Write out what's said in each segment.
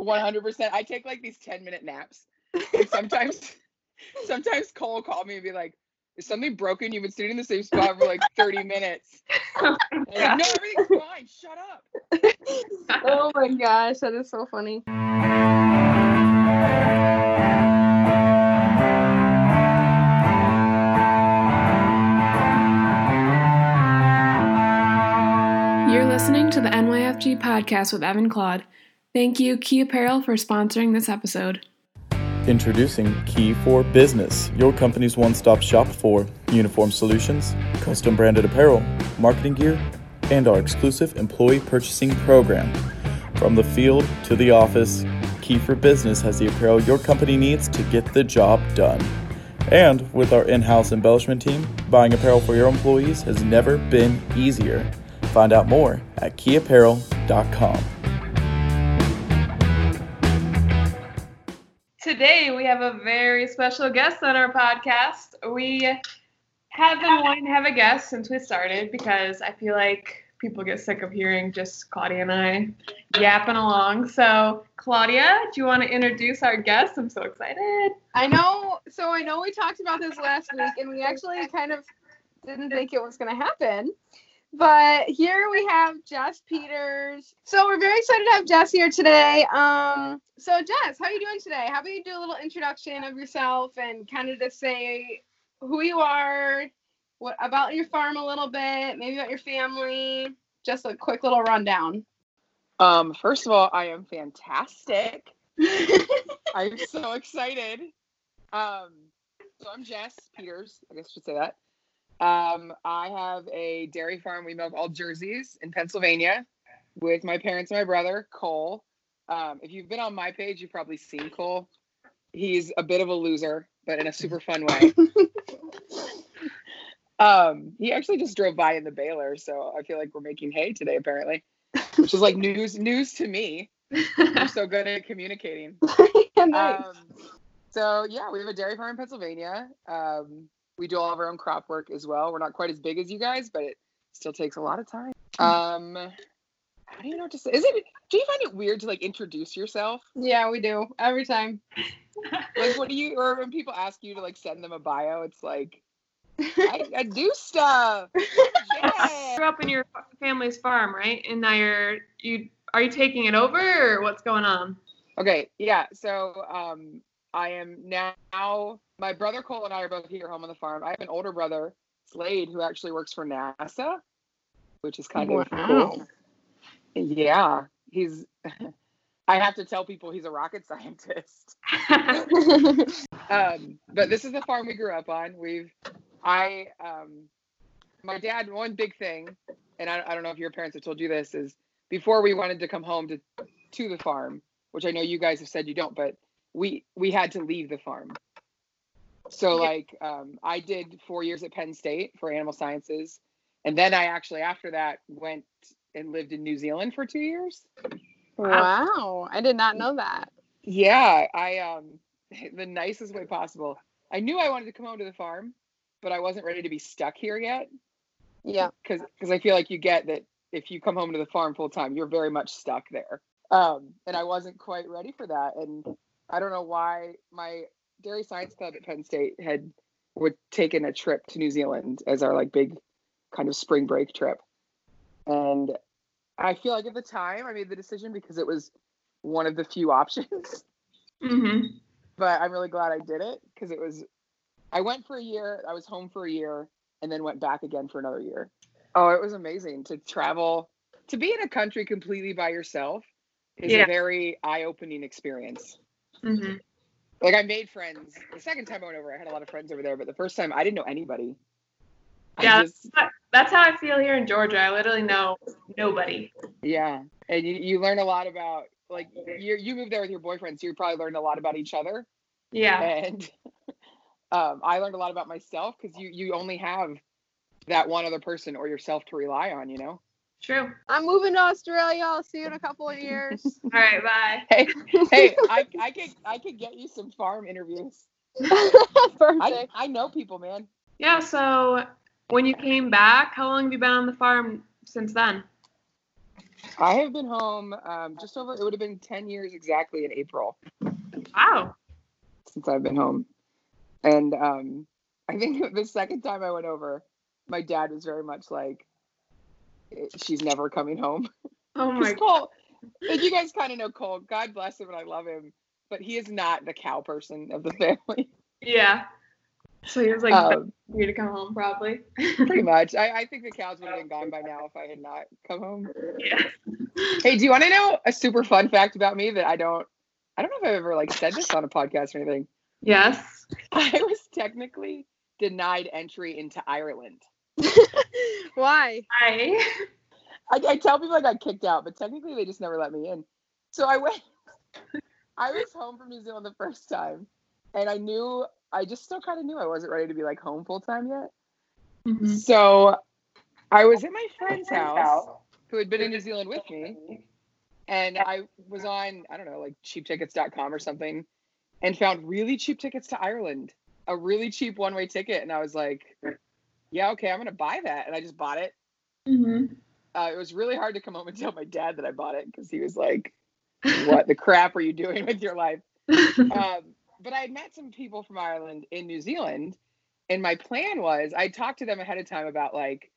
100%. I take like these 10 minute naps. And sometimes, sometimes Cole will call me and be like, is something broken? You've been sitting in the same spot for like 30 minutes. Oh I'm like, no, everything's fine. Shut up. oh my gosh, that is so funny. You're listening to the NYFG podcast with Evan Claude. Thank you, Key Apparel, for sponsoring this episode. Introducing Key for Business, your company's one stop shop for uniform solutions, custom branded apparel, marketing gear, and our exclusive employee purchasing program. From the field to the office, Key for Business has the apparel your company needs to get the job done. And with our in house embellishment team, buying apparel for your employees has never been easier. Find out more at keyapparel.com. Today we have a very special guest on our podcast. We have been wanting to have a guest since we started because I feel like people get sick of hearing just Claudia and I yapping along. So, Claudia, do you want to introduce our guest? I'm so excited. I know. So I know we talked about this last week, and we actually kind of didn't think it was going to happen. But here we have Jess Peters. So we're very excited to have Jess here today. Um, so Jess, how are you doing today? How about you do a little introduction of yourself and kind of just say who you are, what about your farm a little bit, maybe about your family, just a quick little rundown. Um, first of all, I am fantastic. I'm so excited. Um, so I'm Jess Peters. I guess I should say that. Um, I have a dairy farm. We milk all jerseys in Pennsylvania with my parents and my brother, Cole. Um, if you've been on my page, you've probably seen Cole. He's a bit of a loser, but in a super fun way. um, he actually just drove by in the baler, so I feel like we're making hay today, apparently, which is like news news to me. I'm so good at communicating. nice. Um, so yeah, we have a dairy farm in Pennsylvania. Um, we do all of our own crop work as well. We're not quite as big as you guys, but it still takes a lot of time. Um, how do you know what to say? Is it? Do you find it weird to like introduce yourself? yeah, we do every time. Like, what do you? Or when people ask you to like send them a bio, it's like, I, I do stuff. Yeah. grew up in your family's farm, right? And now you're you are you taking it over or what's going on? Okay, yeah. So um, I am now. My brother Cole and I are both here home on the farm. I have an older brother, Slade, who actually works for NASA, which is kind of cool. Yeah, he's. I have to tell people he's a rocket scientist. Um, but this is the farm we grew up on. We've, I, um, my dad. One big thing, and I, I don't know if your parents have told you this, is before we wanted to come home to to the farm, which I know you guys have said you don't, but we we had to leave the farm. So like um, I did four years at Penn State for animal sciences, and then I actually after that went and lived in New Zealand for two years. wow, I did not know that. Yeah, I um the nicest way possible. I knew I wanted to come home to the farm, but I wasn't ready to be stuck here yet Yeah. because because I feel like you get that if you come home to the farm full time, you're very much stuck there. Um, and I wasn't quite ready for that, and I don't know why my dairy science club at Penn State had would taken a trip to New Zealand as our like big kind of spring break trip, and I feel like at the time I made the decision because it was one of the few options. hmm but I'm really glad I did it because it was. I went for a year. I was home for a year, and then went back again for another year. Oh, it was amazing to travel, to be in a country completely by yourself is Yeah. a very eye-opening experience. hmm Like I made friends. The second time I went over, I had a lot of friends over there, but the first time I didn't know anybody. Yeah, just- that's, how I feel here in Georgia. I literally know nobody. yeah, and you, you learn a lot about like you you moved there with your boyfriend, so you probably learned a lot about each other. Yeah. and um, I learned a lot about myself because you you only have that one other person or yourself to rely on. You know. True. I'm moving to Australia. I'll see you in a couple of years. All right. Bye. Hey, hey, I I could I could get you some farm interviews. Perfect. I I know people, man. Yeah. So when you came back, how long have you been on the farm since then? I have been home um, just over. It would have been ten years exactly in April Wow. since I've been home, and um, I think the second time I went over, my dad was very much like, "Eh, "She's never coming home." Oh my Cole, like you guys kind of know Cole. God bless him, and I love him, but he is not the cow person of the family. Yeah. So he was like Um, for you to come home probably. pretty much. I, I think the cows would have been gone by now if I had not come home. yeah. Hey, do you want to know a super fun fact about me that I don't? I don't know if I've ever like said this on a podcast or anything. Yes. I was technically denied entry into Ireland. Why? Hi. I, I tell people I got kicked out, but technically they just never let me in. So I went. I was home from New Zealand the first time, and I knew I just still kind of knew I wasn't ready to be like home full time yet. Mhm. So I was at my friend's house who had been in New Zealand with me, and I was on I don't know like cheaptickets.com or something, and found really cheap tickets to Ireland, a really cheap one way ticket, and I was like, yeah, okay, I'm gonna buy that, and I just bought it. Mhm. Uh, it was really hard to come home and tell my dad that I bought it because he was like, "What the crap are you doing with your life?" um, but I had met some people from Ireland in New Zealand, and my plan was I talked to them ahead of time about like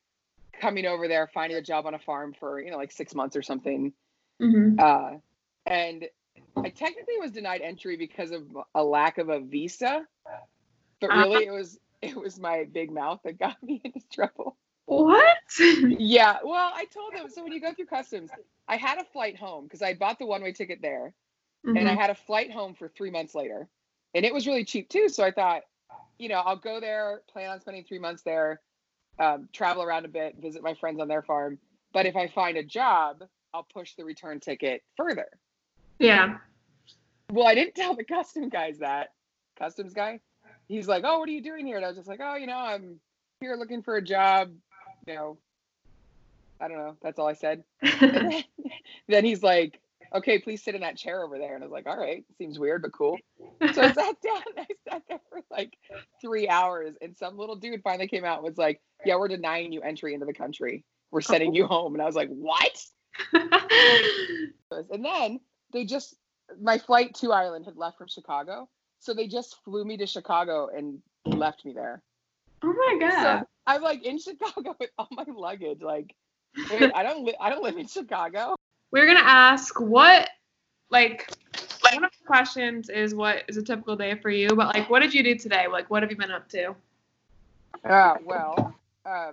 coming over there, finding a job on a farm for you know like six months or something. Mhm. Uh, and I technically was denied entry because of a lack of a visa, but really it was it was my big mouth that got me into trouble. What? Yeah, well, I told them so when you go through customs, I had a flight home because I bought the one way ticket there and I Mhm. had a flight home for three months later. And it was really cheap too. So I thought, you know, I'll go there, plan on spending three months there, um, travel around a bit, visit my friends on their farm. But if I find a job, I'll push the return ticket further. Yeah. Well, I didn't tell the custom guys that. Customs guy. He's like, Oh, what are you doing here? And I was just like, Oh, you know, I'm here looking for a job. You know, I don't know. That's all I said. Then, then he's like, okay, please sit in that chair over there. And I was like, all right, seems weird, but cool. So I sat down. I sat there for like three hours. And some little dude finally came out and was like, yeah, we're denying you entry into the country. We're sending you home. And I was like, what? And then they just, my flight to Ireland had left from Chicago. So they just flew me to Chicago and left me there. oh my god. So I'm like in Chicago with all my luggage. Like, wait, I don't, li- I don't live in Chicago. We're gonna ask what, like, one of the questions is what is a typical day for you, but like, what did you do today? Like, what have you been up to? Uh, well, um,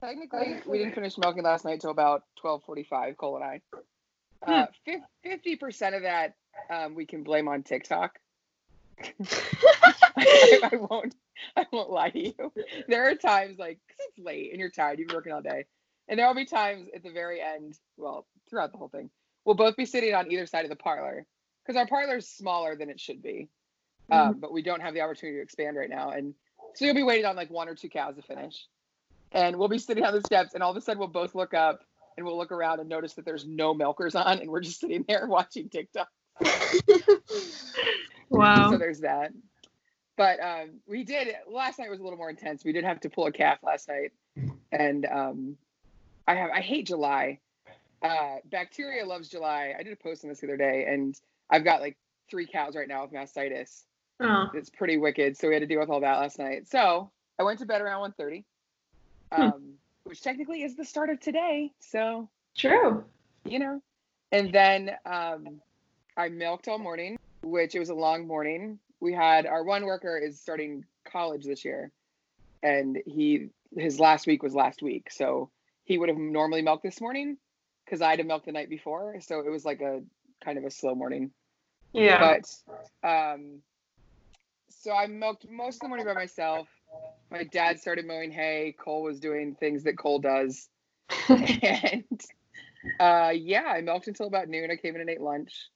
technically, we didn't finish milking last night till about twelve forty-five. Cole and I. Uh, fifty percent of that um, we can blame on TikTok. I, I won't. I won't lie to you. There are times like because it's late and you're tired, you've been working all day, and there will be times at the very end. Well, throughout the whole thing, we'll both be sitting on either side of the parlor because our parlor is smaller than it should be, uh, but we don't have the opportunity to expand right now, and so you'll be waiting on like one or two cows to finish, and we'll be sitting on the steps, and all of a sudden we'll both look up and we'll look around and notice that there's no milkers on, and we're just sitting there watching TikTok. Wow. So there's that. But um, we did last night was a little more intense. We did have to pull a calf last night, and um, I have I hate July. Uh, bacteria loves July. I did a post on this the other day, and I've got like three cows right now with mastitis. Oh. It's pretty wicked. So we had to deal with all that last night. So I went to bed around 1.30, um, which technically is the start of today. So True. you know. And then um, I milked all morning, which it was a long morning. We had our one worker is starting college this year, and he his last week was last week, so he would have normally milked this morning because I had to milk the night before, so it was like a kind of a slow morning. Yeah. But um, so I milked most of the morning by myself. My dad started mowing hay. Cole was doing things that Cole does and uh, yeah, I milked until about noon. I came in and ate lunch.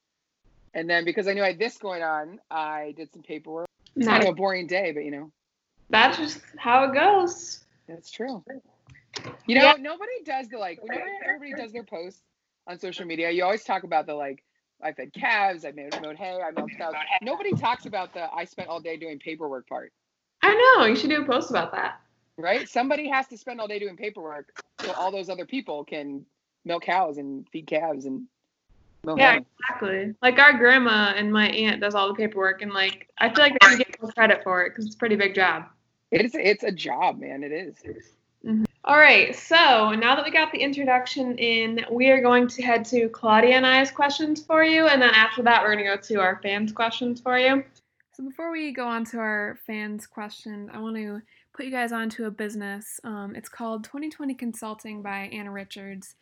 And then because I knew I had this going on, I did some paperwork. It's kind of a boring day, but you know, That's just how it goes. that's true. You know, Yeah. nobody does the like, whenever everybody does their posts on social media, you always talk about the like, I fed calves, I mowed, mowed hay, I milked cows. Nobody talks about the I spent all day doing paperwork part, I know. You should do a post about that. right? Somebody has to spend all day doing paperwork so all those other people can milk cows and feed calves and milk Yeah, them. exactly. Like our grandma and my aunt does all the paperwork, and like I feel like they should get more credit for it because it's a pretty big job. It's it's a job, man. It is. All right, so now that we got the introduction in, we are going to head to Claudia and I's questions for you, and then after that, we're going to go to our fans' questions for you. So before we go on to our fans' question, I want to put you guys onto a business. Um, it's called 2020 Consulting by Anna Richards.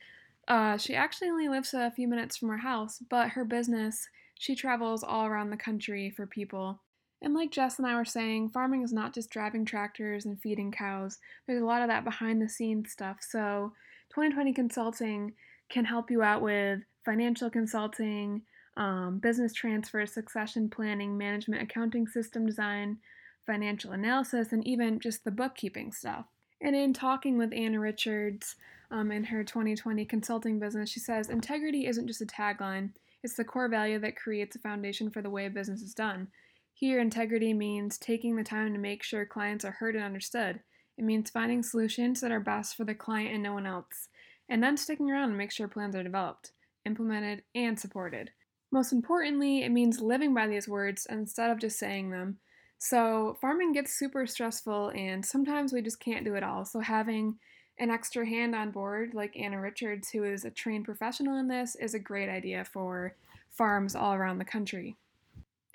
Uh, she actually only lives a few minutes from our house, but her business, she travels all around the country for people. And like Jess and I were saying, farming is not just driving tractors and feeding cows. There's a lot of that behind the scenes stuff. So 2020 Consulting can help you out with financial consulting, um, business transfer, succession planning, management accounting system design, financial analysis, and even just the bookkeeping stuff. And in talking with Anna Richards um, in her 2020 consulting business, she says integrity isn't just a tagline, it's the core value that creates a foundation for the way business is done. Here, integrity means taking the time to make sure clients are heard and understood. It means finding solutions that are best for the client and no one else, and then sticking around to make sure plans are developed, implemented, and supported. Most importantly, it means living by these words instead of just saying them. So, farming gets super stressful, and sometimes we just can't do it all. So, having an extra hand on board, like Anna Richards, who is a trained professional in this, is a great idea for farms all around the country.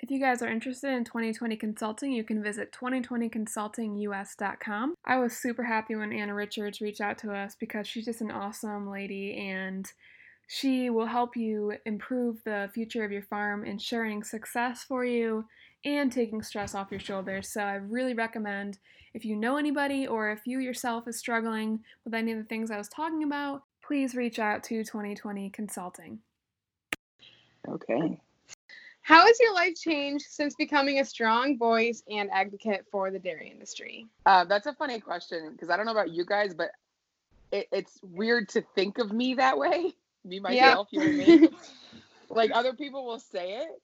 If you guys are interested in 2020 consulting, you can visit 2020consultingus.com. I was super happy when Anna Richards reached out to us because she's just an awesome lady and she will help you improve the future of your farm, ensuring success for you and taking stress off your shoulders. So I really recommend if you know anybody or if you yourself is struggling with any of the things I was talking about, please reach out to 2020 Consulting. Okay. How has your life changed since becoming a strong voice and advocate for the dairy industry? Uh, that's a funny question because I don't know about you guys, but it, it's weird to think of me that way. Me myself, you know what I mean? like other people will say it,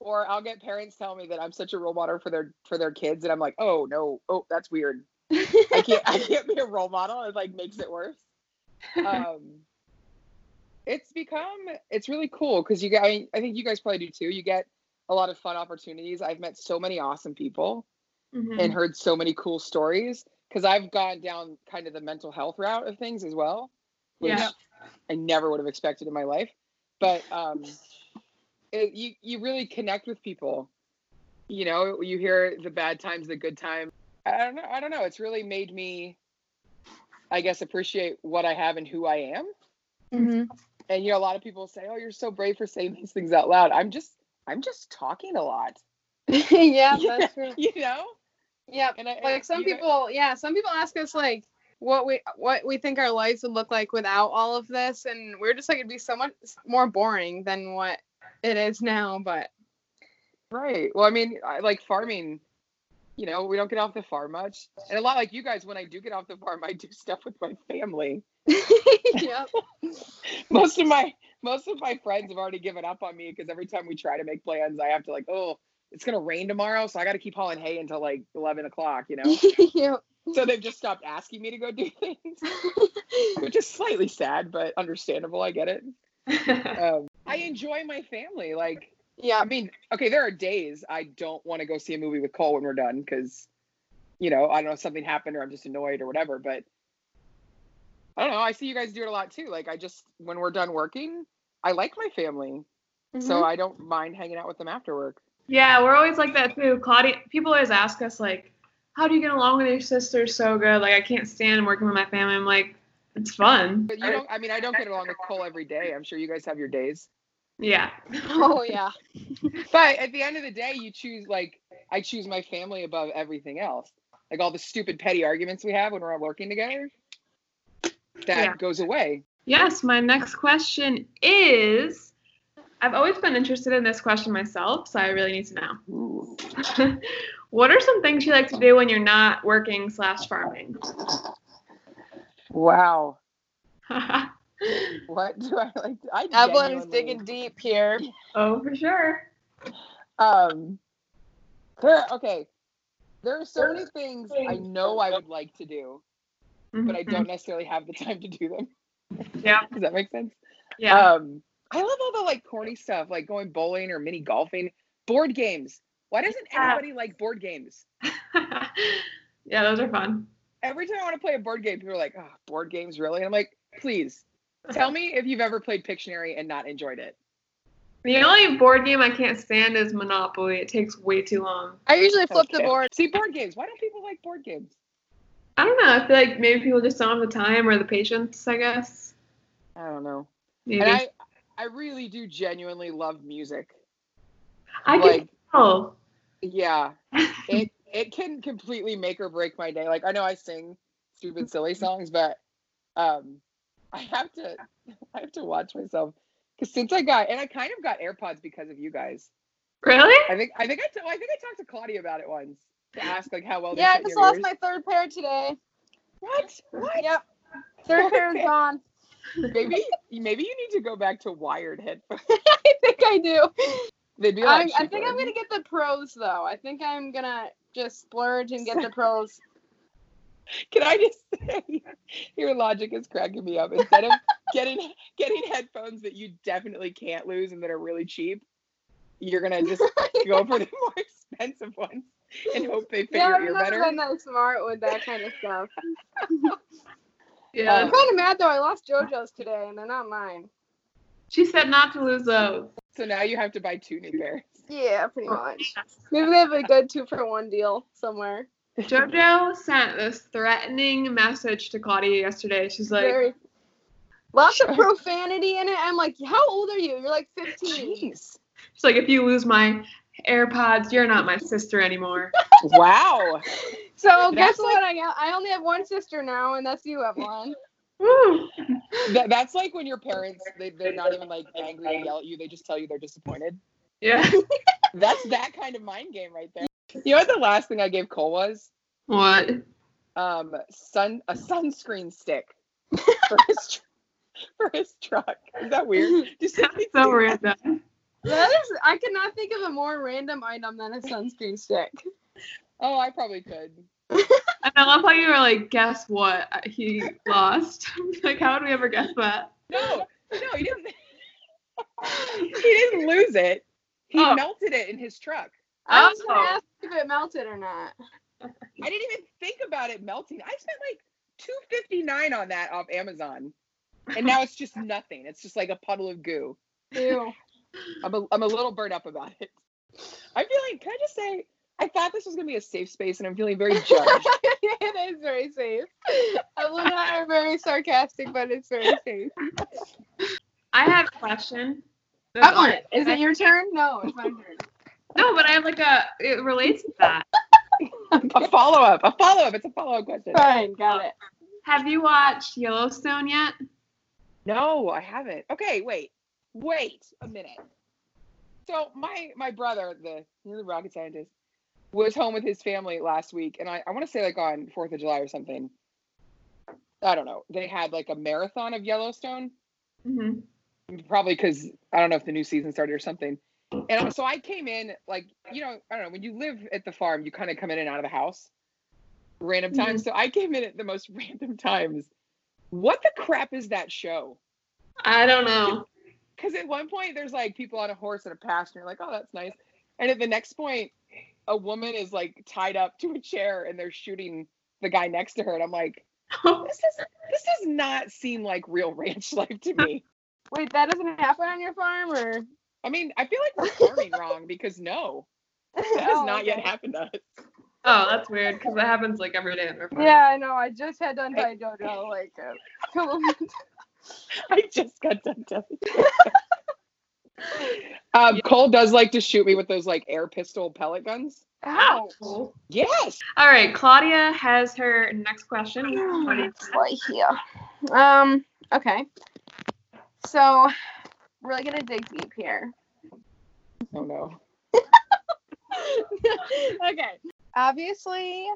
or I'll get parents tell me that I'm such a role model for their for their kids, and I'm like, oh no, oh that's weird. I can't I can't be a role model. It like makes it worse. Um, it's become it's really cool because you guys I I think you guys probably do too. You get a lot of fun opportunities. I've met so many awesome people Mhm. and heard so many cool stories because I've gone down kind of the mental health route of things as well, which Yeah. I never would have expected in my life. But um, it, you you really connect with people. You know, you hear the bad times, the good times. I don't know. I don't know. It's really made me, I guess, appreciate what I have and who I am. Mm-hmm. And you know, a lot of people say, "Oh, you're so brave for saying these things out loud." I'm just, I'm just talking a lot. yeah, that's true. You know. Yeah, And I, like some you know- people, yeah, some people ask us like what we what we think our lives would look like without all of this, and we're just like it'd be so much more boring than what it is now. But Right. Well, I mean, I like farming. You know, we don't get off the farm much, and a lot like you guys. When I do get off the farm, I do stuff with my family. yeah, Most of my most of my friends have already given up on me because every time we try to make plans, I have to like, oh, it's gonna rain tomorrow, so I got to keep hauling hay until like eleven o'clock. You know, yeah. so they've just stopped asking me to go do things, which is slightly sad, but understandable. I get it. Um, I enjoy my family. Like, yeah. I mean, okay, there are days I don't want to go see a movie with Cole when we're done because, you know, I don't know if something happened or I'm just annoyed or whatever. But I don't know. I see you guys do it a lot too. Like, I just when we're done working, I like my family, so I don't mind hanging out with them after work. Yeah, we're always like that too. Claudia, people always ask us like, "How do you get along with your sister so good?" Like, I can't stand working with my family. I'm like, it's fun. But you don't. I mean, I don't get along with Cole every day. I'm sure you guys have your days. Yeah. oh yeah. But at the end of the day, you choose like I choose my family above everything else. Like all the stupid petty arguments we have when we're all working together, that Yeah. goes away. Yes, my next question is I've always been interested in this question myself, so I really need to know. What are some things you like to do when you're not working slash farming? Wow. What do I like? To, I Evelyn's genuinely- digging deep here. oh, for sure. Um. There, okay. There are so many things I know I would like to do, but I don't necessarily have the time to do them. Yeah. Does that make sense? Yeah. Um, I love all the like corny stuff, like going bowling or mini golfing, board games. Why doesn't Yeah. anybody like board games? yeah, those are fun. Every time I want to play a board game, people are like, "Oh, board games, really?" And I'm like, "Please, tell me if you've ever played Pictionary and not enjoyed it." The only board game I can't stand is Monopoly. It takes way too long. I usually flip the board. See, board games. Why don't people like board games? I don't know. I feel like maybe people just don't have the time or the patience. I guess. I don't know. Maybe. And I, I really do genuinely love music. I like- can tell. Yeah, it it can completely make or break my day. Like I know I sing stupid silly songs, but um, I have to I have to watch myself because since I got and I kind of got AirPods because of you guys. really? I think I think I t- I think I talked to Claudia about it once to ask like how well Yeah, I just lost ears. my third pair today. what what Yep. Third pair is gone. maybe maybe you need to go back to wired headphones. I think I do. They'd be lot I, I think. I'm gonna get the pros though. I think I'm gonna just splurge and get the pros. Can I just say your logic is cracking me up. Instead of getting getting headphones that you definitely can't lose and that are really cheap, you're gonna just go for the more expensive ones and hope they fit yeah, your I've ear never better. been that smart with that kind of stuff. Yeah. I'm kind of mad though. I lost JoJo's today, and they're not mine. she said not to lose those. So now you have to buy two new pairs. Yeah, pretty much. Maybe they have a good two for one deal somewhere. JoJo sent this threatening message to Claudia yesterday. She's like, Very. Lots of profanity in it. I'm like, how old are you? You're like 15. Jeez. she's like, if you lose my AirPods, you're not my sister anymore. Wow. So That's guess what? I I only have one sister now, and that's you, Evelyn. Woo. That, that's like when your parents they, they're not even like angry and yell at you, they just tell you they're disappointed. Yeah. That's that kind of mind game right there. You know what the last thing I gave Cole was? What? um sun a sunscreen stick for his tr- for his truck. Is that weird? Just That's so random. That is, I could not think of a more random item than a sunscreen stick. Oh, I probably could. And I love how you were like, guess what? He lost. like, how would we ever guess that? No, no, he didn't. he didn't lose it. He Oh. melted it in his truck. I oh. was gonna Oh. ask if it melted or not. I didn't even think about it melting. I spent like two fifty nine on that off Amazon, and now it's just nothing. It's just like a puddle of goo. Ew. I'm a, I'm a little burnt up about it. I'm feeling. Can I just say? I thought this was gonna be a safe space, and I'm feeling very judged. it is very safe. Evelyn are very sarcastic, but it's very safe. I have a question. That's Evelyn, all- is it your turn? No, it's my turn. No, but I have like a. It relates to that. a follow up. A follow up. It's a follow up question. Fine, got it. Have you watched Yellowstone yet? No, I haven't. Okay, wait, wait a minute. So my my brother, the you know, the rocket scientist, was home with his family last week, and I, I want to say like on Fourth of July or something. I don't know. They had like a marathon of Yellowstone, Mm-hmm. Probably because I don't know if the new season started or something. And so I came in like you know I don't know when you live at the farm you kind of come in and out of the house random mm-hmm. times. So I came in at the most random times. What the crap is that show? I don't know. Because at one point there's like people on a horse in a pasture, you're like, oh, that's nice. And at the next point, a woman is like tied up to a chair and they're shooting the guy next to her. And I'm like, this is this does not seem like real ranch life to me. Wait, that doesn't happen on your farm, or? I mean, I feel like we're farming wrong because no, that has Oh, not yet happened to us. Oh, that's weird because that happens like every day in our farm. Yeah, I know. I just had done by JoJo like a couple minutes. I just got done telling you. um, Cole does like to shoot me with those like air pistol pellet guns. Ow. Cool. Yes. All right, Claudia has her next question. right here. Um. Okay. So, we're really gonna dig deep here. Oh no. okay. Obviously,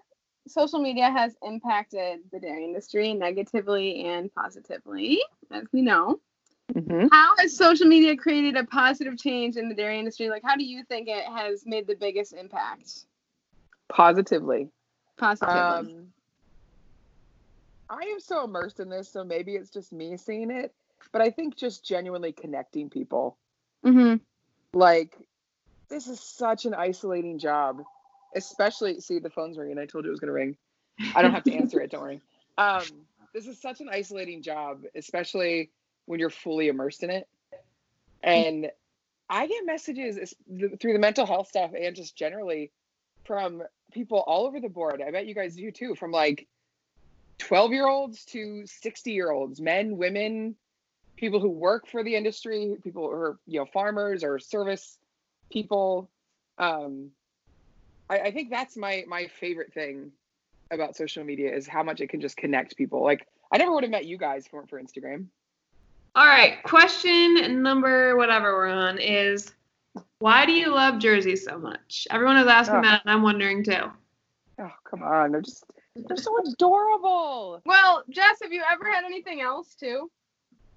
social media has impacted the dairy industry negatively and positively, as we know. Mm-hmm. How has social media created a positive change in the dairy industry? Like, how do you think it has made the biggest impact Positively. positively? Um, I am so immersed in this, so maybe it's just me seeing it. But I think just genuinely connecting people. Mm-hmm. Like, this is such an isolating job. Especially, see, the phone's ringing. I told you it was going to ring. I don't have to answer it. Don't worry. Um, this is such an isolating job, especially when you're fully immersed in it. And I get messages through the mental health stuff and just generally from people all over the board. I bet you guys do too, from like 12 year olds to 60 year olds, men, women, people who work for the industry, people who are, you know, farmers or service people. Um, I, I think that's my my favorite thing about social media is how much it can just connect people. Like I never would have met you guys for for Instagram. All right, question number whatever we're on is why do you love Jersey so much? Everyone is asking Oh. that, and I'm wondering too. Oh come on, they're just they're so adorable. Well, Jess, have you ever had anything else too?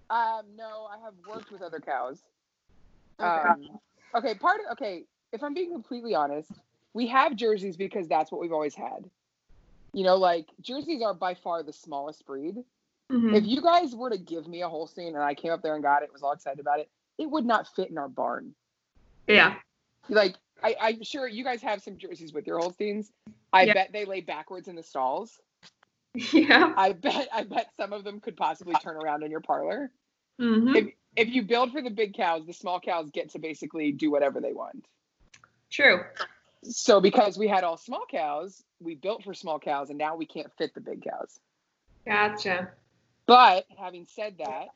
Um, no, I have worked with other cows. Okay. Um, okay, part of okay, if I'm being completely honest, we have jerseys because that's what we've always had. You know, like jerseys are by far the smallest breed. Mhm. If you guys were to give me a Holstein and I came up there and got it, was all excited about it, it would not fit in our barn. Yeah. Like I, I'm sure you guys have some jerseys with your Holsteins. I Yeah. bet they lay backwards in the stalls. Yeah. I bet I bet some of them could possibly turn around in your parlor. hmm If if you build for the big cows, the small cows get to basically do whatever they want. True. So because we had all small cows, we built for small cows, and now we can't fit the big cows. Gotcha. But having said that,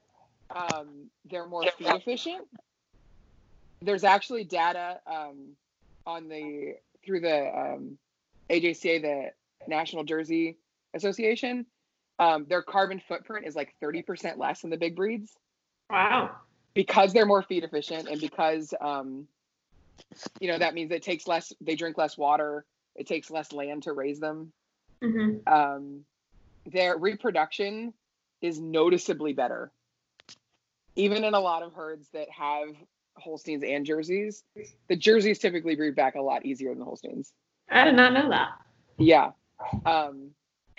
um, they're more feed efficient. There's actually data um, on the through the um, AJCA, the National Jersey Association. Um, their carbon footprint is like 30% less than the big breeds Wow. because they're more feed efficient and because um, you know that means it takes less. They drink less water. It takes less land to raise them. hmm um, their reproduction is noticeably better. Even in a lot of herds that have Holsteins and Jerseys, the Jerseys typically breed back a lot easier than the Holsteins. I did not know that. Yeah. Um,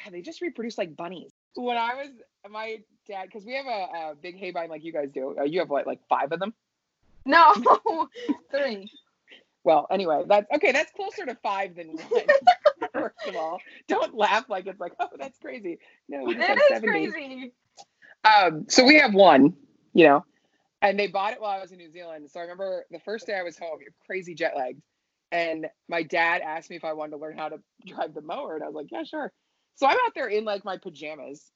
yeah, they just reproduce like bunnies. When I was my dad, because we have a, a big hay barn like you guys do. Uh, you have what, like five of them? No, three. Well, anyway, that's okay. That's closer to five than one. First of all, don't laugh like it's like, oh, that's crazy. No, we just have It is 70. crazy. Um, so we have one, you know, and they bought it while I was in New Zealand. So I remember the first day I was home, crazy jet lagged, and my dad asked me if I wanted to learn how to drive the mower, and I was like, yeah, sure. So I'm out there in like my pajamas,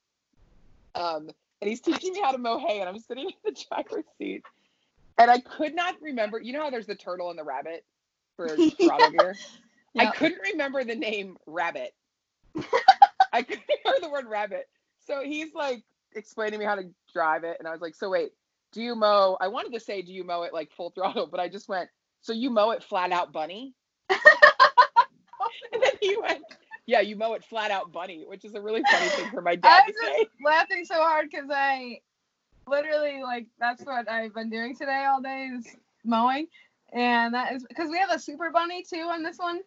um, and he's teaching me how to mow hay, and I'm sitting in the driver's seat, and I could not remember. You know how there's the turtle and the rabbit for throttle gear. I couldn't remember the name rabbit. I couldn't remember the word rabbit. So he's like explaining me how to drive it, and I was like, "So wait, do you mow?" I wanted to say, "Do you mow it like full throttle?" But I just went, "So you mow it flat out, bunny?" and then he went, "Yeah, you mow it flat out, bunny," which is a really funny thing for my dad I'm to say. just laughing so hard because I literally like that's what I've been doing today all day is mowing, and that is because we have a super bunny too on this one.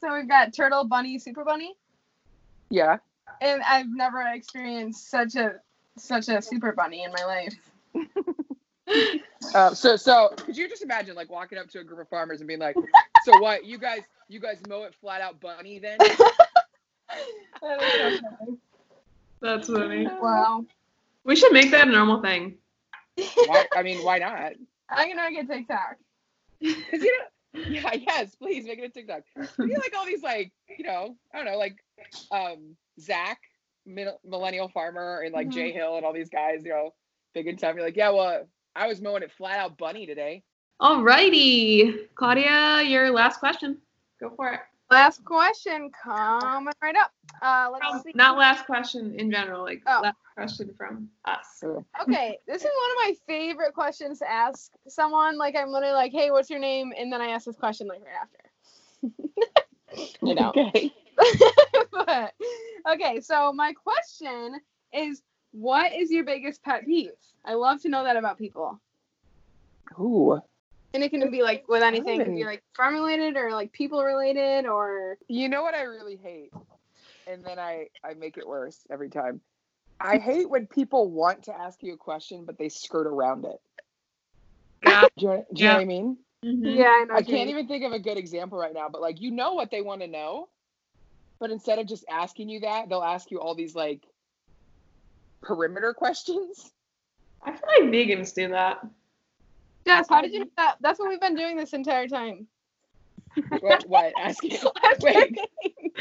So we've got turtle, bunny, super bunny, Yeah. and I've never experienced such a such a super bunny in my life. Uh, so so could you just imagine like walking up to a group of farmers and being like, "So what? You guys you guys mow it flat out, bunny then?" That is so funny. That's funny. wow. We should make that a normal thing. why, I mean, why not? I'm gonna make a TikTok. Because you know, yeah, yes, please make it a TikTok. You know, like all these, like you know, I don't know, like um Zach, mil- millennial farmer, and like Mhm. Jay Hill, and all these guys, you know, big in time. You're like, yeah, well, I was mowing it flat out bunny today. Alrighty. Claudia, your last question. Go for it. Last question coming right up. Uh, let's see. not last question in general, like Oh. last question from us. Okay, this is one of my favorite questions to ask someone. Like I'm literally like, "Hey, what's your name?" And then I ask this question like right after. you know. Okay. but okay, so my question is, what is your biggest pet peeve? I love to know that about people. Ooh. And it can be like with anything, it can be like farm related or like people related or You know what I really hate, and then I I make it worse every time. I hate when people want to ask you a question, but they skirt around it. Yeah. Do you, know, do you know what I mean? Mhm. Yeah, I know. I can't even think of a good example right now, but like you know what they want to know, but instead of just asking you that, they'll ask you all these like perimeter questions. I feel like vegans do that. Jess, how um, did you do that? That's what we've been doing this entire time. What? what asking? Wait,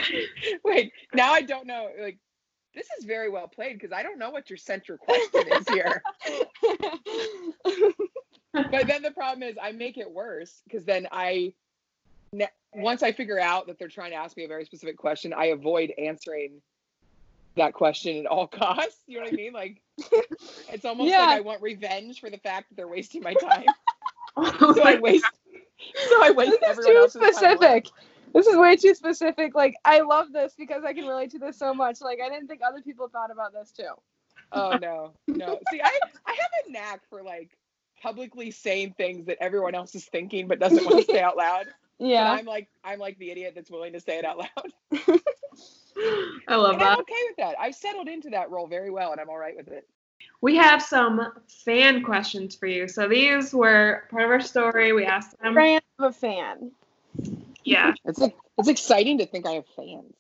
wait. Now I don't know. Like, this is very well played because I don't know what your central question is here. but then the problem is I make it worse because then I ne- once I figure out that they're trying to ask me a very specific question, I avoid answering that question at all costs. You know what I mean? Like it's almost Yeah. like I want revenge for the fact that they're wasting my time. Oh so I my- waste so I waste this is too specific. This is way too specific. Like, I love this because I can relate to this so much. Like, I didn't think other people thought about this too. Oh no, no. See, I I have a knack for like publicly saying things that everyone else is thinking but doesn't want to say out loud. But Yeah. I'm like I'm like the idiot that's willing to say it out loud. I love And I'm okay with that. I've settled into that role very well, and I'm all right with it. We have some fan questions for you. So these were part of our story. We asked them. Fan of a fan. Yeah. It's like it's exciting to think I have fans.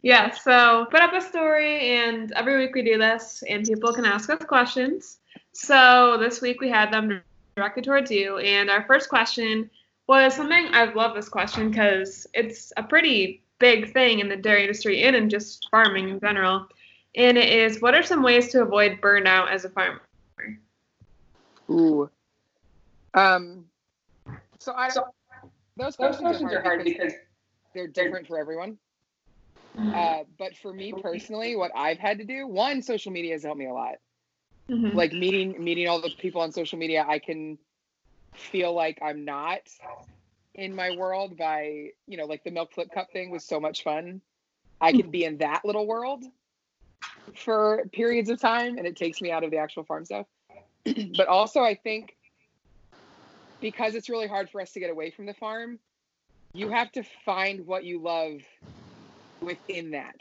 Yeah, so put up a story, and every week we do this, and people can ask us questions. So this week we had them directed towards you, and our first question was something I love this question because it's a pretty big thing in the dairy industry and in just farming in general. And it is, what are some ways to avoid burnout as a farmer? Ooh. Um. So I don't. Those questions, are hard because they're different for everyone. Uh, but for me personally, what I've had to do, one, social media has helped me a lot. Mhm. like meeting meeting all the people on social media i can feel like i'm not in my world by you know like the milk flip cup thing was so much fun i can be in that little world for periods of time and it takes me out of the actual farm stuff but also i think because it's really hard for us to get away from the farm you have to find what you love within that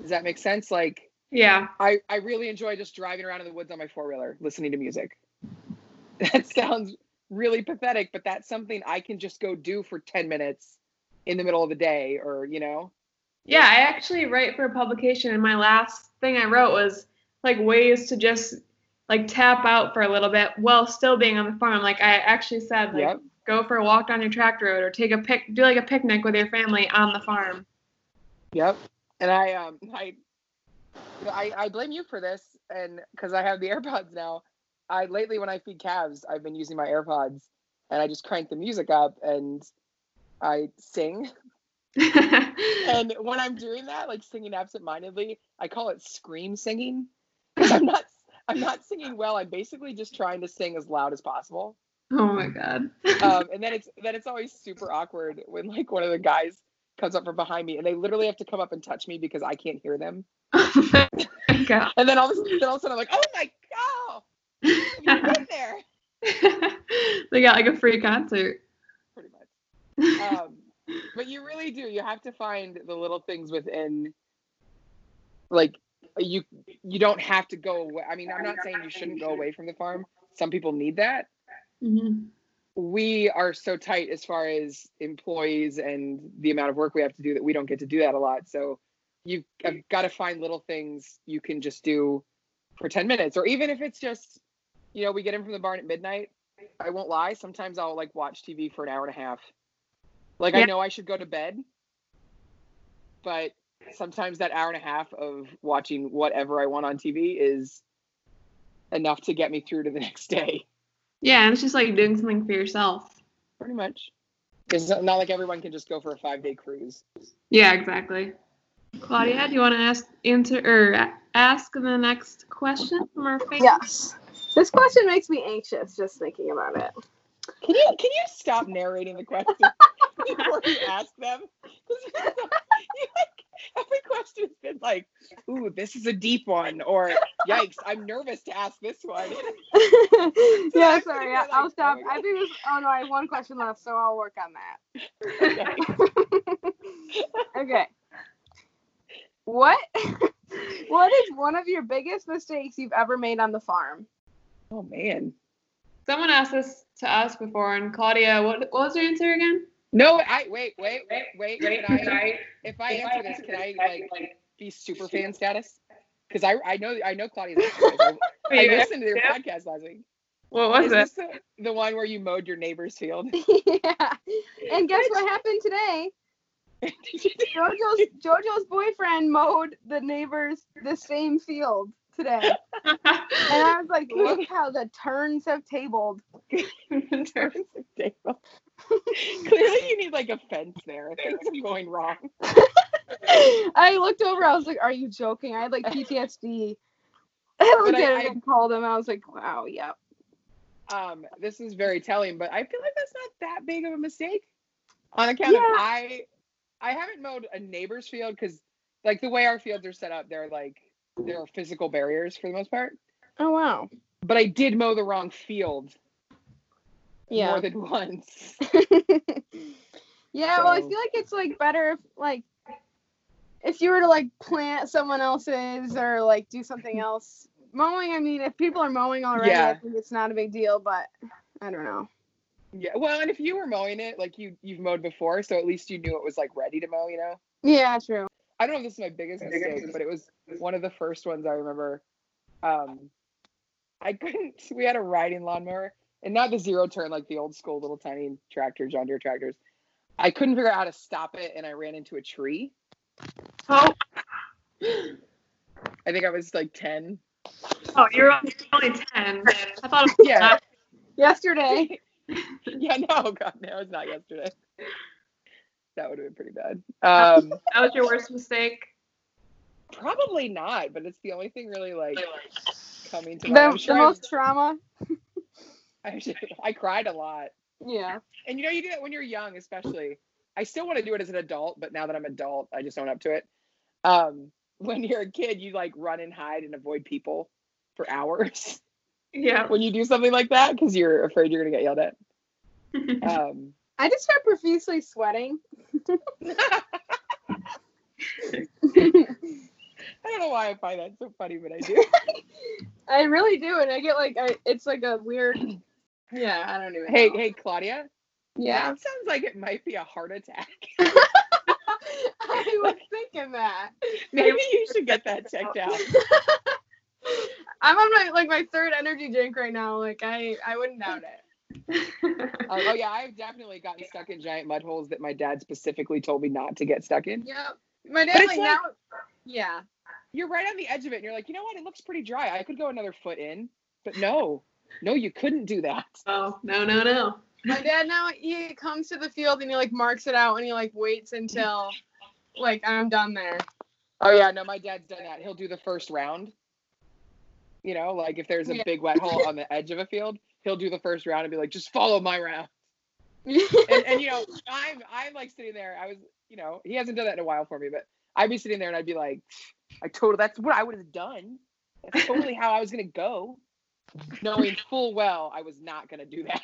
does that make sense like yeah. I, I really enjoy just driving around in the woods on my four wheeler listening to music. That sounds really pathetic, but that's something I can just go do for 10 minutes in the middle of the day or, you know. Yeah, I actually write for a publication, and my last thing I wrote was like ways to just like tap out for a little bit while still being on the farm. Like I actually said, like Yep. go for a walk down your track road or take a pic, do like a picnic with your family on the farm. Yep. And I um I I, I blame you for this and because I have the AirPods now. I lately when I feed calves, I've been using my AirPods and I just crank the music up and I sing. And when I'm doing that, like singing absentmindedly, I call it scream singing. I'm not I'm not singing well. I'm basically just trying to sing as loud as possible. oh my god. Um, and then it's then it's always super awkward when like one of the guys comes up from behind me and they literally have to come up and touch me because I can't hear them. oh my god. And then all then all of a sudden I'm like, oh my god, there. they got like a free concert. Pretty much. Um, but you really do. You have to find the little things within like you you don't have to go away. I mean, I'm not saying you shouldn't go away from the farm. Some people need that. Mhm. We are so tight as far as employees and the amount of work we have to do that we don't get to do that a lot. So you've got to find little things you can just do for 10 minutes or even if it's just you know we get in from the barn at midnight i won't lie sometimes i'll like watch tv for an hour and a half like i know i should go to bed but sometimes that hour and a half of watching whatever i want on tv is enough to get me through to the next day Yeah, and it's just like doing something for yourself. pretty much it's not not like everyone can just go for a five day cruise Yeah, exactly. Claudia, do you want to ask answer or ask the next question from our fan? Yes. This question makes me anxious just thinking about it. Can you can you stop narrating the question before you ask them? like, every question's been like, "Ooh, this is a deep one," or "Yikes, I'm nervous to ask this one." yeah, I'm sorry. like, I'll stop. I think this. Oh no, I have one question left, so I'll work on that. Okay. Okay. What what is one of your biggest mistakes you've ever made on the farm? Oh man. Someone asked this to us before, and Claudia, what, what was your answer again? No, I wait, wait, wait, wait. Can I, if I answer this, can I like be super fan status? Because I I know I know Claudia's. answer. I, I listened to your podcast last week. What was Is it? this the, the one where you mowed your neighbor's field? yeah. And guess what happened today? Jojo's Jojo's boyfriend mowed the neighbors the same field today. And I was like, look how the turns have tabled. The turns have tabled. Clearly, you need like a fence there. Things are going wrong. I looked over, I was like, Are you joking? I had like PTSD. I looked But I- at it and called him. I was like, Wow, yep. Um, this is very telling, but I feel like that's not that big of a mistake. On account Yeah. of I, I haven't mowed a neighbor's field because, like, the way our fields are set up, they're like there are physical barriers for the most part. Oh wow. But I did mow the wrong field Yeah. more than once. yeah, well, I feel like it's like better if like if you were to like plant someone else's or like do something else. Mowing, I mean, if people are mowing already, yeah. I think it's not a big deal, but I don't know. Yeah, well, and if you were mowing it, like you you've mowed before, so at least you knew it was like ready to mow, you know. Yeah, true. I don't know if this is my biggest mistake, but it was one of the first ones I remember. Um, I couldn't. We had a riding lawnmower, and not the zero turn like the old school little tiny tractor, John Deere tractors. I couldn't figure out how to stop it, and I ran into a tree. Oh, I think I was like ten. oh, you're only 10. I thought it was Yeah, Yesterday. yeah. No, God, no, it was not yesterday. That would have been pretty bad. Um, that was your worst mistake. probably not, but it's the only thing really like coming to The, mind. I'm the sure I've- most trauma. I, I cried a lot. Yeah. And you know, you do that when you're young, especially. I still want to do it as an adult, but now that I'm adult, I just own up to it. Um, when you're a kid, you like run and hide and avoid people for hours Yeah. when you do something like that because you're afraid you're gonna get yelled at. Um, I just start profusely sweating. I don't know why I find that so funny, but I do. I really do, and I get like, I, it's like a weird. Yeah, I don't even. hey, know. hey, Claudia. Yeah. That sounds like it might be a heart attack. I was thinking that. Maybe you should get that checked out. I'm on my like my third energy drink right now. Like I, I wouldn't doubt it. Um, oh yeah, I've definitely gotten stuck in giant mud holes that my dad specifically told me not to get stuck in. Yeah. My dad like, like- now. Yeah. you're right on the edge of it and you're like you know what it looks pretty dry i could go another foot in but no no you couldn't do that oh, no, no, no. My dad now he comes to the field and he like marks it out and he like waits until like I'm done there. oh yeah no my dad's done that he'll do the first round you know like if there's a Yeah. big wet hole on the edge of a field he'll do the first round and be like just follow my round and, and you know i'm i'm like sitting there i was you know he hasn't done that in a while for me but i'd be sitting there and i'd be like i totally that's what i would have done that's totally how i was going to go knowing full well i was not going to do that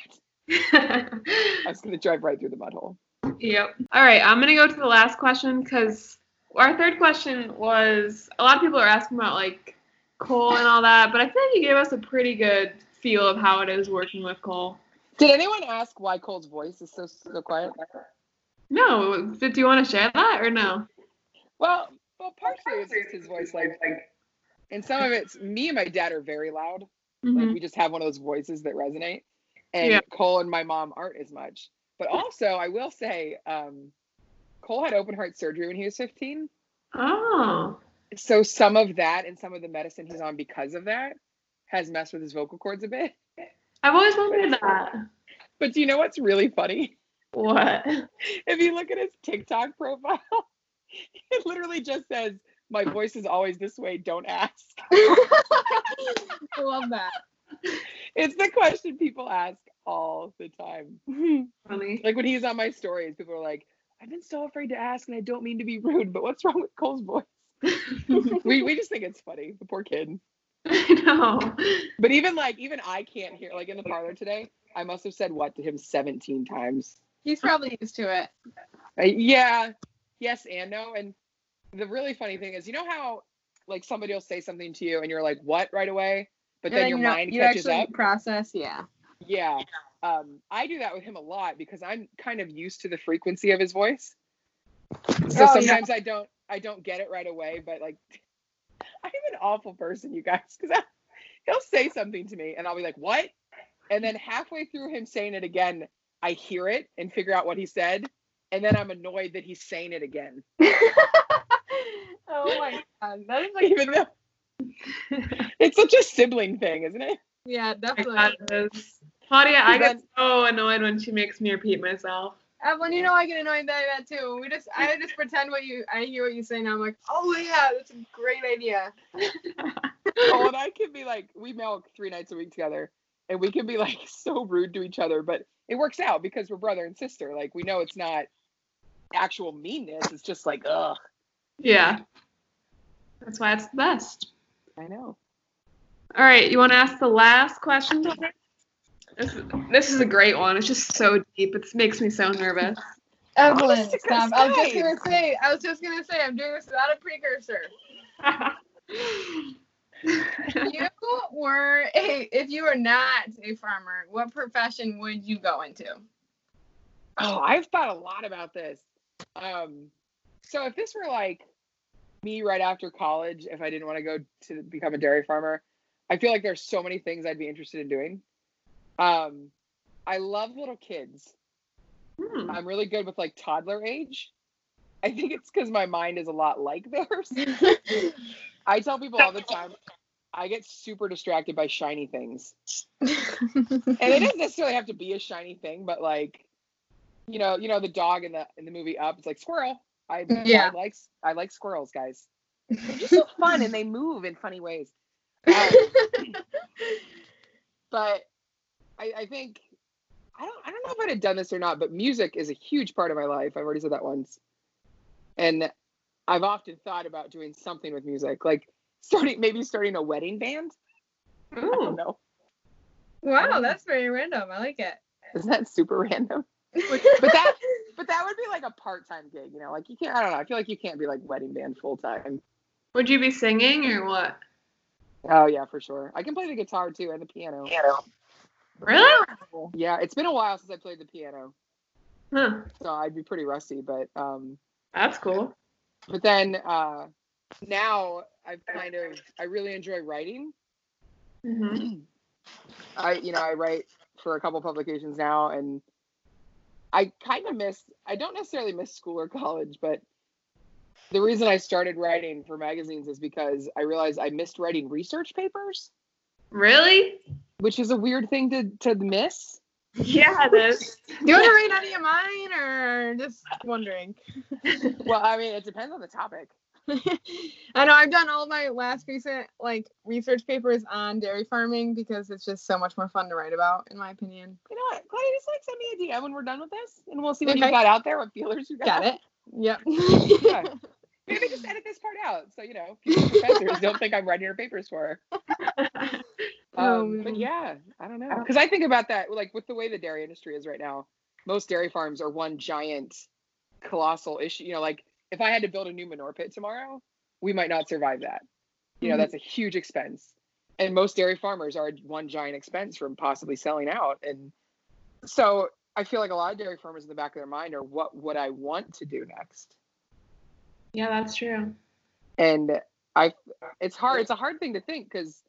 i was to drive right through the mud hole Yep. All right, I'm gonna go to the last question because our third question was a lot of people are asking about like Cole and all that, but I feel like you gave us a pretty good feel of how it is working with Cole. Did anyone ask why Cole's voice is so so quiet? No, did you want to share that or no? Well, well, partially it's just his voice, like, and some of it's me and my dad are very loud. Like Mhm. we just have one of those voices that resonate. And Yeah. Cole and my mom aren't as much. But also, I will say, um, Cole had open heart surgery when he was 15. Oh. So some of that and some of the medicine he's on because of that has messed with his vocal cords a bit. I've always wondered that. But do you know what's really funny? What? if you look at his TikTok profile, it literally just says, "My voice is always this way. Don't ask." I love that. It's the question people ask all the time. Funny. Like when he's on my stories, people are like, "I've been so afraid to ask, and I don't mean to be rude, but what's wrong with Cole's voice?" we we just think it's funny. The poor kid. I know. But even like even I can't hear. Like in the parlor today, I must have said what to him 17 times. He's probably used to it. Uh, yeah, yes and no. And the really funny thing is, you know how like somebody will say something to you and you're like, what right away? But And then, your you know- mind you catches actually up. process, yeah. Yeah. Um, I do that with him a lot because I'm kind of used to the frequency of his voice. So Oh, yeah. sometimes I don't I don't get it right away, but like I'm an awful person, you guys, because he'll say something to me and I'll be like, What? And then halfway through him saying it again, I hear it and figure out what he said, and then I'm annoyed that he's saying it again. oh my god, that is like Even though it's such a sibling thing, isn't it? yeah, definitely. God. Claudia, I get so annoyed when she makes me repeat myself. Evelyn, you know I get annoyed by that too. We just I just pretend what you I hear what you say now. I'm like, oh yeah, that's a great idea. oh, and I can be like, we milk three nights a week together, and we can be like so rude to each other, but it works out because we're brother and sister. Like we know it's not actual meanness; it's just like, ugh. Yeah. That's why it's the best. I know. All right, you want to ask the last question? Tony? This, this is a great one. It's just so deep. It makes me so nervous. Evelyn, Honest to stop. I was just gonna say I was just gonna say I'm doing this without a precursor. You were a if you were not a farmer, what profession would you go into? Oh, I've thought a lot about this. Um, so if this were like me right after college, if I didn't want to go to become a dairy farmer, I feel like there's so many things I'd be interested in doing. Um, I love little kids. Hmm. I'm really good with like toddler age. I think it's because my mind is a lot like theirs. I tell people all the time, I get super distracted by shiny things. And it doesn't necessarily have to be a shiny thing, but like, you know, you know, the dog in the in the movie Up, it's like squirrel. I, Yeah. I like I like squirrels, guys. They're just so fun and they move in funny ways. Um, but I, I think I don't I don't know if I'd have done this or not, but music is a huge part of my life. I've already said that once. And I've often thought about doing something with music, like starting maybe starting a wedding band. I don't know. wow, mm. that's very random. I like it. Isn't that super random? But that but that would be like a part-time gig, you know. Like you can't I don't know. I feel like you can't be like wedding band full time. Would you be singing or what? Oh yeah, for sure. I can play the guitar too and the piano. Really? Yeah, it's been a while since I played the piano, Huh. so I'd be pretty rusty. But um, That's cool. but then uh, now I've kind of I really enjoy writing. hmm I you know I write for a couple publications now, and I kind of miss. I don't necessarily miss school or college, but the reason I started writing for magazines is because I realized I missed writing research papers, Really? Which is a weird thing to to miss. Yeah, it is. Do you want to read any of mine or just wondering? Well, I mean, it depends on the topic. I know I've done all my last recent like research papers on dairy farming because it's just so much more fun to write about, in my opinion. You know what, Claudia, just like send me a DM when we're done with this, and we'll see what Okay. you got out there, what feelers you got. Got it. Yep. Yeah. Maybe just edit this part out, so you know, future professors don't think I'm writing your papers for her. Um, but yeah, I don't know. Because I think about that, like with the way the dairy industry is right now, most dairy farms are one giant, colossal issue. You know, like if I had to build a new manure pit tomorrow, we might not survive that. You know, Mhm. that's a huge expense. And most dairy farmers are one giant expense from possibly selling out. And so I feel like a lot of dairy farmers in the back of their mind are what would I want to do next? yeah, that's true. and i it's hard it's a hard thing to think because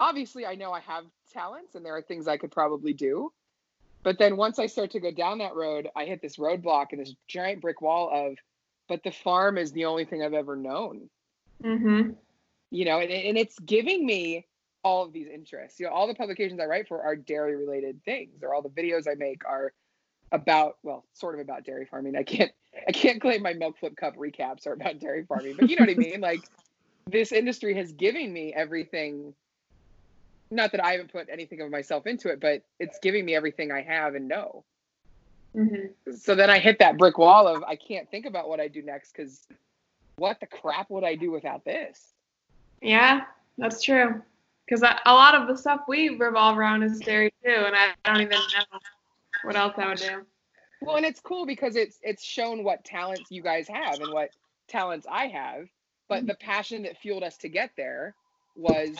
obviously i know i have talents and there are things i could probably do but then once i start to go down that road i hit this roadblock and this giant brick wall of but the farm is the only thing i've ever known. Hmm you know and, and it's giving me all of these interests. You know all the publications i write for are dairy related things or all the videos i make are about well sort of about dairy farming. I can't i can't claim my milk flip cup recaps are about dairy farming but you know what i mean? Like this industry has given me everything not that i haven't put anything of myself into it but it's giving me everything i have and know hmm so then i hit that brick wall of i can't think about what i do next because what the crap would i do without this Yeah, that's true. Because a lot of the stuff we revolve around is dairy too, and I don't even know what else I would do. Well, and it's cool because it's it's shown what talents you guys have and what talents I have. but the passion that fueled us to get there was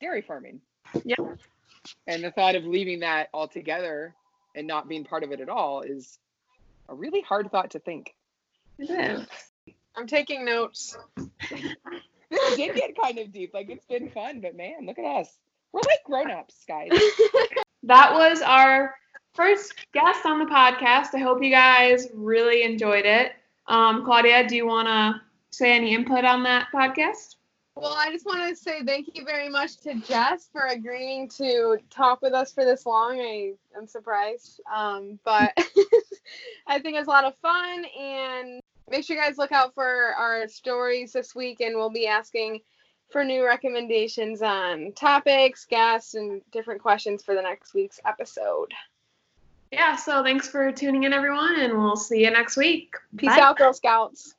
dairy farming. Yeah. And the thought of leaving that altogether and not being part of it at all is a really hard thought to think. It is. I'm taking notes. This did get kind of deep. Like it's been fun, but man, look at us. We're like grown-ups, guys. That was our first guest on the podcast. I hope you guys really enjoyed it. Um, Claudia, do you want to say any input on that podcast? Well, I just want to say thank you very much to Jess for agreeing to talk with us for this long. I am surprised, um, but I think it's a lot of fun. And make sure you guys look out for our stories this week, and we'll be asking for new recommendations on topics, guests, and different questions for the next week's episode. Yeah, so thanks for tuning in, everyone, and we'll see you next week. Peace Bye. out, Girl Scouts.